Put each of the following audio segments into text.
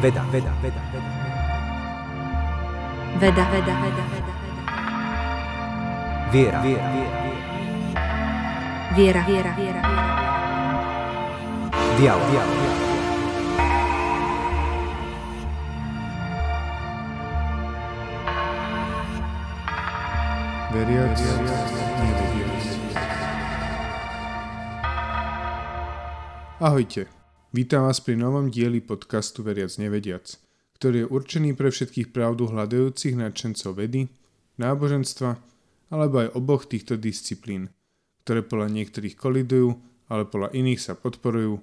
Veda, veda, veda, veda. Veda, veda, veda, veda. Viera, viera, viera. Viera, viera, viera. Dialog, dialog. Veriac, nevediac. Ahojte, vítam vás pri novom dieli podcastu Veriac nevediac, ktorý je určený pre všetkých pravdu hľadajúcich nadšencov vedy, náboženstva alebo aj oboch týchto disciplín, ktoré podľa niektorých kolidujú, ale podľa iných sa podporujú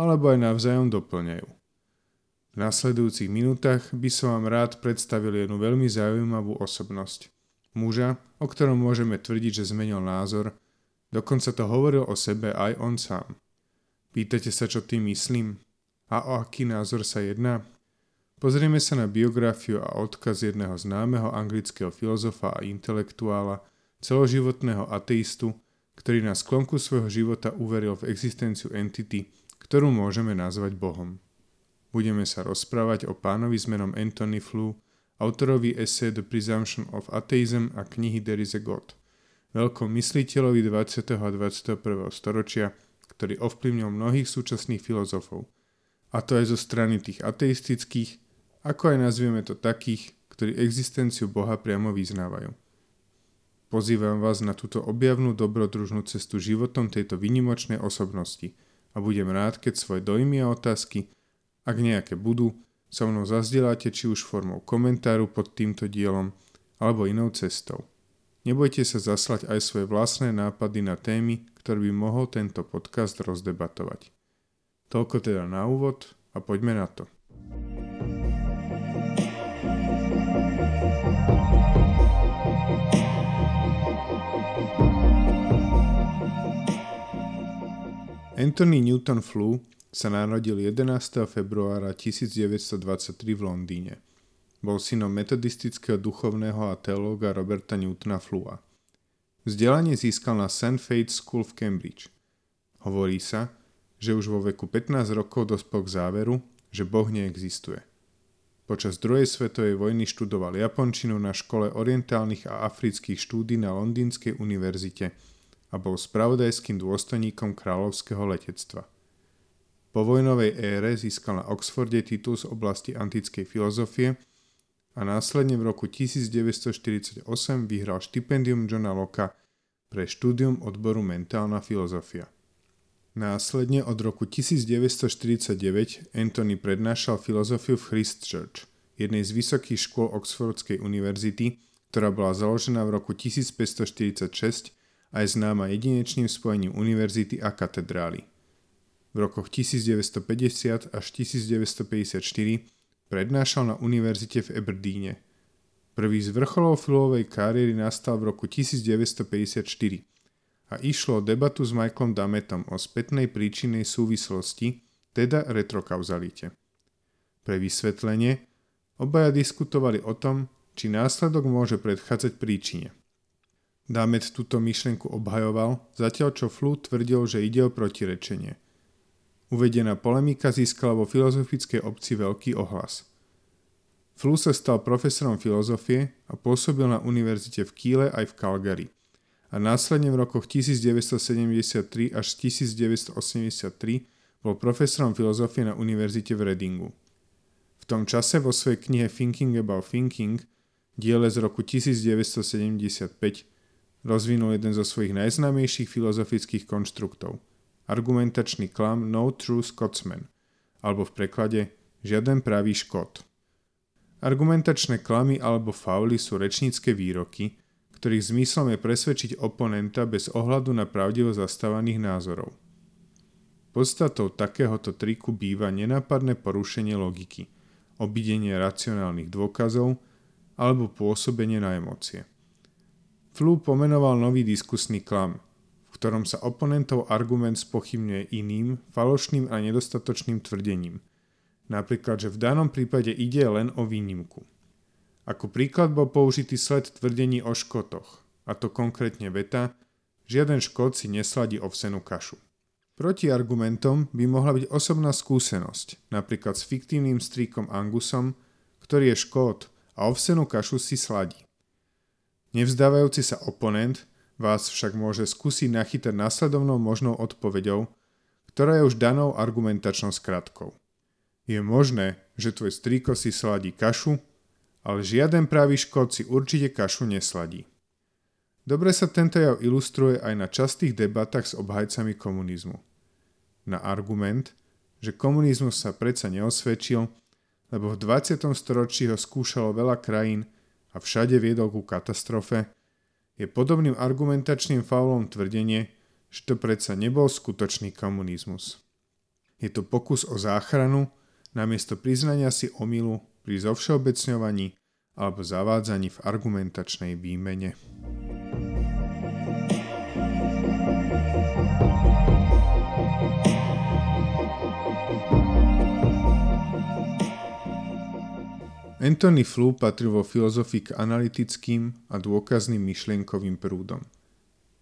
alebo aj navzájom doplňajú. V nasledujúcich minútach by som vám rád predstavil jednu veľmi zaujímavú osobnosť. Muža, o ktorom môžeme tvrdiť, že zmenil názor, dokonca to hovoril o sebe aj on sám. Pýtate sa, čo tým myslím? A o aký názor sa jedná? Pozrieme sa na biografiu a odkaz jedného známeho anglického filozofa a intelektuála, celoživotného ateistu, ktorý na sklonku svojho života uveril v existenciu entity, ktorú môžeme nazvať Bohom. Budeme sa rozprávať o pánovi s menom Anthony Flew, autorovi ese The Presumption of Atheism a knihy There is a God, veľkom mysliteľovi 20. a 21. storočia, ktorý ovplyvnil mnohých súčasných filozofov. A to aj zo strany tých ateistických, ako aj nazvieme to takých, ktorí existenciu Boha priamo vyznávajú. Pozývam vás na túto objavnú dobrodružnú cestu životom tejto vynimočnej osobnosti a budem rád, keď svoje dojmy a otázky, ak nejaké budú, so mnou zazdielate či už formou komentáru pod týmto dielom alebo inou cestou. Nebojte sa zaslať aj svoje vlastné nápady na témy, ktoré by mohol tento podcast rozdebatovať. Toľko teda na úvod a poďme na to. Anthony Newton Flew sa narodil 11. februára 1923 v Londýne. Bol synom metodistického duchovného a teológa Roberta Newtona Flua. Vzdelanie získal na St. Faith School v Cambridge. Hovorí sa, že už vo veku 15 rokov dospel k záveru, že Boh neexistuje. Počas druhej svetovej vojny študoval japončinu na škole orientálnych a afrických štúdí na Londýnskej univerzite a bol spravodajským dôstojníkom kráľovského letectva. Po vojnovej ére získal na Oxforde titul z oblasti antickej filozofie a následne v roku 1948 vyhral štipendium Johna Locke pre štúdium odboru mentálna filozofia. Následne od roku 1949 Anthony prednášal filozofiu v Christchurch, jednej z vysokých škôl Oxfordskej univerzity, ktorá bola založená v roku 1546 a je známa jedinečným spojením univerzity a katedrály v rokoch 1950 až 1954 prednášal na univerzite v Aberdeene. Prvý z vrcholov filovej kariéry nastal v roku 1954 a išlo o debatu s Michaelom Dametom o spätnej príčinnej súvislosti, teda retrokauzalite. Pre vysvetlenie, obaja diskutovali o tom, či následok môže predchádzať príčine. Damet túto myšlenku obhajoval, zatiaľ čo Flu tvrdil, že ide o protirečenie – Uvedená polemika získala vo filozofickej obci veľký ohlas. Flu sa stal profesorom filozofie a pôsobil na univerzite v Kíle aj v Calgary a následne v rokoch 1973 až 1983 bol profesorom filozofie na univerzite v Readingu. V tom čase vo svojej knihe Thinking About Thinking, diele z roku 1975, rozvinul jeden zo svojich najznámejších filozofických konštruktov – argumentačný klam No True Scotsman, alebo v preklade Žiaden pravý škot. Argumentačné klamy alebo fauly sú rečnícke výroky, ktorých zmyslom je presvedčiť oponenta bez ohľadu na pravdivo zastávaných názorov. Podstatou takéhoto triku býva nenápadné porušenie logiky, obidenie racionálnych dôkazov alebo pôsobenie na emócie. Flu pomenoval nový diskusný klam, ktorom sa oponentov argument spochybňuje iným, falošným a nedostatočným tvrdením. Napríklad, že v danom prípade ide len o výnimku. Ako príklad bol použitý sled tvrdení o škotoch, a to konkrétne veta, žiaden škot si nesladí ovsenú kašu. Protiargumentom by mohla byť osobná skúsenosť, napríklad s fiktívnym strýkom Angusom, ktorý je škód a ovsenú kašu si sladí. Nevzdávajúci sa oponent vás však môže skúsiť nachytať následovnou možnou odpoveďou, ktorá je už danou argumentačnou skratkou. Je možné, že tvoj strýko si sladí kašu, ale žiaden pravý škód si určite kašu nesladí. Dobre sa tento jav ilustruje aj na častých debatách s obhajcami komunizmu. Na argument, že komunizmus sa predsa neosvedčil, lebo v 20. storočí ho skúšalo veľa krajín a všade viedol ku katastrofe, je podobným argumentačným faulom tvrdenie, že to predsa nebol skutočný komunizmus. Je to pokus o záchranu namiesto priznania si omilu pri zovšeobecňovaní alebo zavádzaní v argumentačnej výmene. Anthony Flew patril vo filozofii k analytickým a dôkazným myšlienkovým prúdom.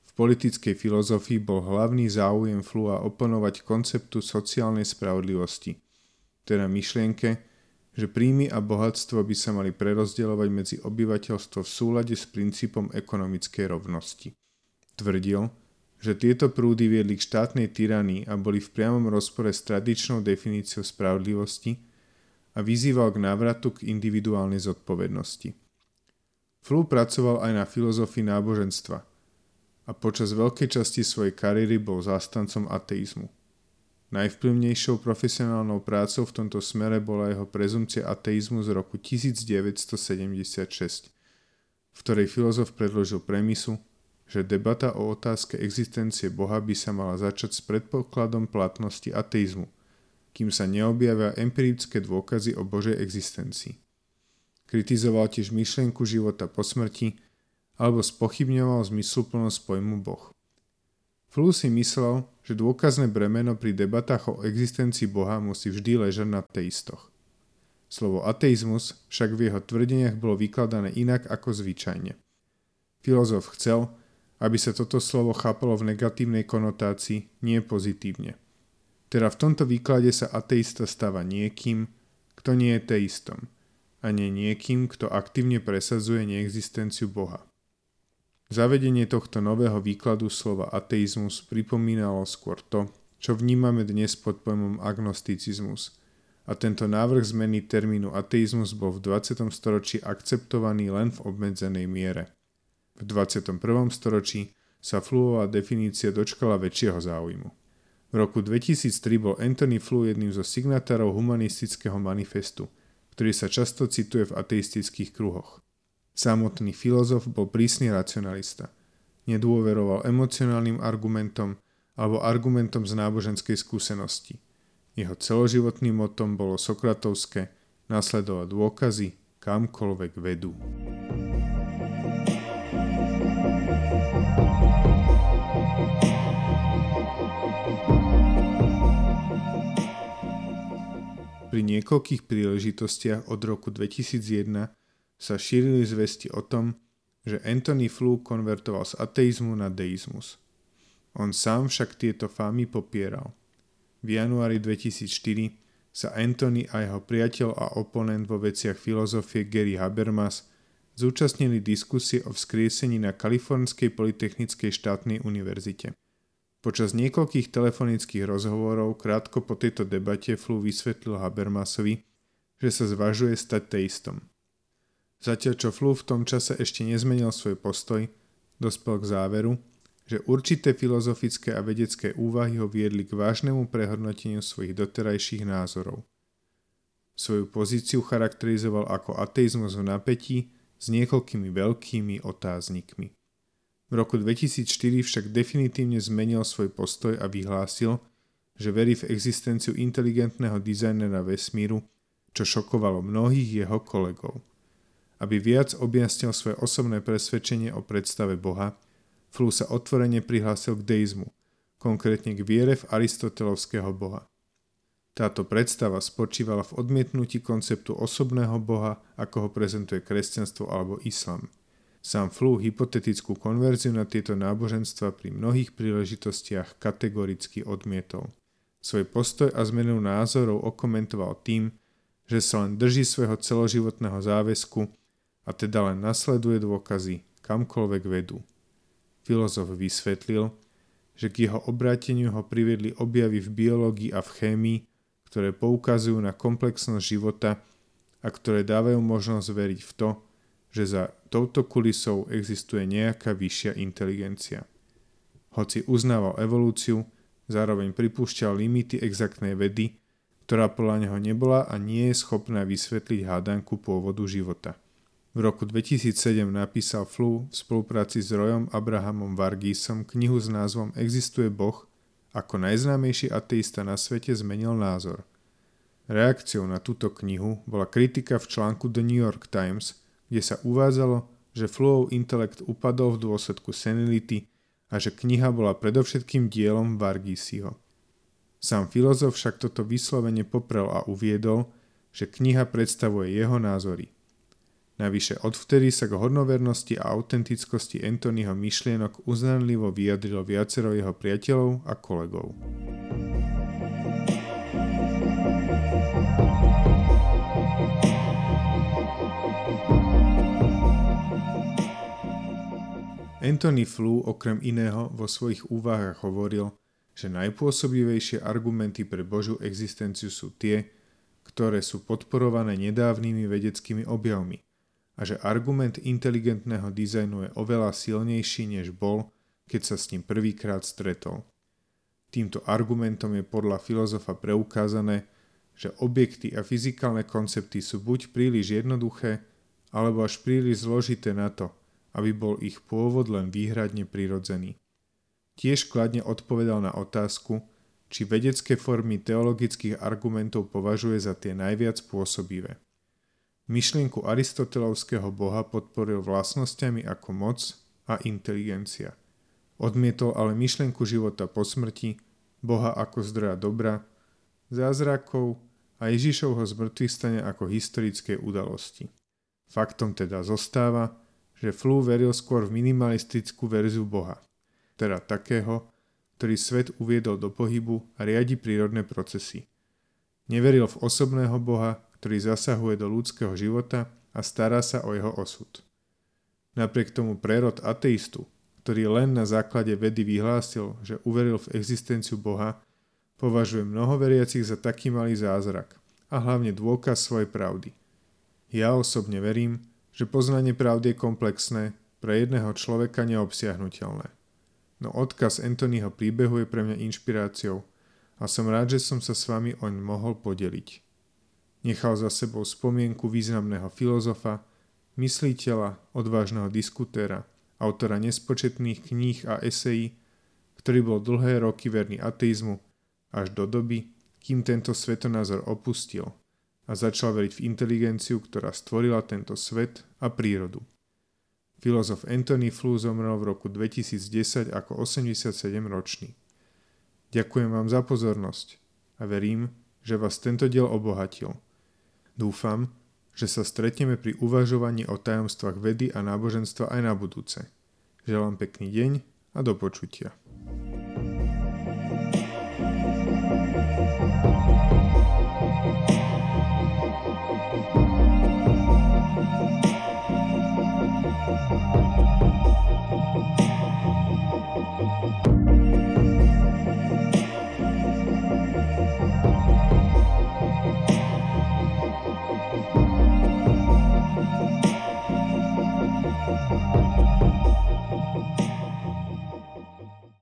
V politickej filozofii bol hlavný záujem Flua oponovať konceptu sociálnej spravodlivosti, teda myšlienke, že príjmy a bohatstvo by sa mali prerozdeľovať medzi obyvateľstvo v súlade s princípom ekonomickej rovnosti. Tvrdil, že tieto prúdy viedli k štátnej tyranii a boli v priamom rozpore s tradičnou definíciou spravodlivosti – a vyzýval k návratu k individuálnej zodpovednosti. Flu pracoval aj na filozofii náboženstva a počas veľkej časti svojej kariéry bol zástancom ateizmu. Najvplyvnejšou profesionálnou prácou v tomto smere bola jeho prezumcia ateizmu z roku 1976, v ktorej filozof predložil premisu, že debata o otázke existencie Boha by sa mala začať s predpokladom platnosti ateizmu – kým sa neobjavia empirické dôkazy o Božej existencii. Kritizoval tiež myšlienku života po smrti alebo spochybňoval zmysluplnosť pojmu Boh. Flu si myslel, že dôkazné bremeno pri debatách o existencii Boha musí vždy ležať na teistoch. Slovo ateizmus však v jeho tvrdeniach bolo vykladané inak ako zvyčajne. Filozof chcel, aby sa toto slovo chápalo v negatívnej konotácii, nie pozitívne – teda v tomto výklade sa ateista stáva niekým, kto nie je teistom a nie niekým, kto aktívne presadzuje neexistenciu Boha. Zavedenie tohto nového výkladu slova ateizmus pripomínalo skôr to, čo vnímame dnes pod pojmom agnosticizmus. A tento návrh zmeny termínu ateizmus bol v 20. storočí akceptovaný len v obmedzenej miere. V 21. storočí sa fluová definícia dočkala väčšieho záujmu. V roku 2003 bol Anthony Flew jedným zo signatárov humanistického manifestu, ktorý sa často cituje v ateistických kruhoch. Samotný filozof bol prísny racionalista. Nedôveroval emocionálnym argumentom alebo argumentom z náboženskej skúsenosti. Jeho celoživotným motom bolo sokratovské nasledovať dôkazy kamkoľvek vedú. Pri niekoľkých príležitostiach od roku 2001 sa šírili zvesti o tom, že Anthony Flew konvertoval z ateizmu na deizmus. On sám však tieto fámy popieral. V januári 2004 sa Anthony a jeho priateľ a oponent vo veciach filozofie Gary Habermas zúčastnili diskusie o vzkriesení na Kalifornskej polytechnickej štátnej univerzite. Počas niekoľkých telefonických rozhovorov krátko po tejto debate Flu vysvetlil Habermasovi, že sa zvažuje stať teistom. Zatiaľ čo Flu v tom čase ešte nezmenil svoj postoj, dospel k záveru, že určité filozofické a vedecké úvahy ho viedli k vážnemu prehodnoteniu svojich doterajších názorov. Svoju pozíciu charakterizoval ako ateizmus v napätí s niekoľkými veľkými otáznikmi. V roku 2004 však definitívne zmenil svoj postoj a vyhlásil, že verí v existenciu inteligentného dizajnera vesmíru, čo šokovalo mnohých jeho kolegov. Aby viac objasnil svoje osobné presvedčenie o predstave Boha, Flu sa otvorene prihlásil k deizmu, konkrétne k viere v aristotelovského Boha. Táto predstava spočívala v odmietnutí konceptu osobného Boha, ako ho prezentuje kresťanstvo alebo islam – Sám Flu hypotetickú konverziu na tieto náboženstva pri mnohých príležitostiach kategoricky odmietol. Svoj postoj a zmenu názorov okomentoval tým, že sa len drží svojho celoživotného záväzku a teda len nasleduje dôkazy, kamkoľvek vedú. Filozof vysvetlil, že k jeho obráteniu ho priviedli objavy v biológii a v chémii, ktoré poukazujú na komplexnosť života a ktoré dávajú možnosť veriť v to, že za touto kulisou existuje nejaká vyššia inteligencia. Hoci uznával evolúciu, zároveň pripúšťal limity exaktnej vedy, ktorá podľa neho nebola a nie je schopná vysvetliť hádanku pôvodu života. V roku 2007 napísal Flu v spolupráci s Rojom Abrahamom Vargisom knihu s názvom Existuje Boh, ako najznámejší ateista na svete zmenil názor. Reakciou na túto knihu bola kritika v článku The New York Times, kde sa uvádzalo, že Fluov intelekt upadol v dôsledku senility a že kniha bola predovšetkým dielom Vargisiho. Sám filozof však toto vyslovene poprel a uviedol, že kniha predstavuje jeho názory. Navyše odvtedy sa k hodnovernosti a autentickosti Antonyho myšlienok uznanlivo vyjadrilo viacero jeho priateľov a kolegov. Anthony Flew okrem iného vo svojich úvahách hovoril, že najpôsobivejšie argumenty pre Božiu existenciu sú tie, ktoré sú podporované nedávnymi vedeckými objavmi – a že argument inteligentného dizajnu je oveľa silnejší než bol, keď sa s ním prvýkrát stretol. Týmto argumentom je podľa filozofa preukázané, že objekty a fyzikálne koncepty sú buď príliš jednoduché, alebo až príliš zložité na to, aby bol ich pôvod len výhradne prirodzený. Tiež kladne odpovedal na otázku, či vedecké formy teologických argumentov považuje za tie najviac pôsobivé. Myšlienku aristotelovského boha podporil vlastnosťami ako moc a inteligencia. Odmietol ale myšlienku života po smrti, boha ako zdroja dobra, zázrakov a Ježišovho zmrtvých ako historické udalosti. Faktom teda zostáva, že Flu veril skôr v minimalistickú verziu Boha, teda takého, ktorý svet uviedol do pohybu a riadi prírodné procesy. Neveril v osobného Boha, ktorý zasahuje do ľudského života a stará sa o jeho osud. Napriek tomu prerod ateistu, ktorý len na základe vedy vyhlásil, že uveril v existenciu Boha, považuje mnoho veriacich za taký malý zázrak a hlavne dôkaz svojej pravdy. Ja osobne verím, že poznanie pravdy je komplexné, pre jedného človeka neobsiahnutelné. No odkaz Antonyho príbehu je pre mňa inšpiráciou a som rád, že som sa s vami oň mohol podeliť. Nechal za sebou spomienku významného filozofa, mysliteľa, odvážneho diskutéra, autora nespočetných kníh a esejí, ktorý bol dlhé roky verný ateizmu až do doby, kým tento svetonázor opustil a začal veriť v inteligenciu, ktorá stvorila tento svet a prírodu. Filozof Anthony Flew zomrel v roku 2010 ako 87 ročný. Ďakujem vám za pozornosť a verím, že vás tento diel obohatil – Dúfam, že sa stretneme pri uvažovaní o tajomstvách vedy a náboženstva aj na budúce. Želám pekný deň a do počutia.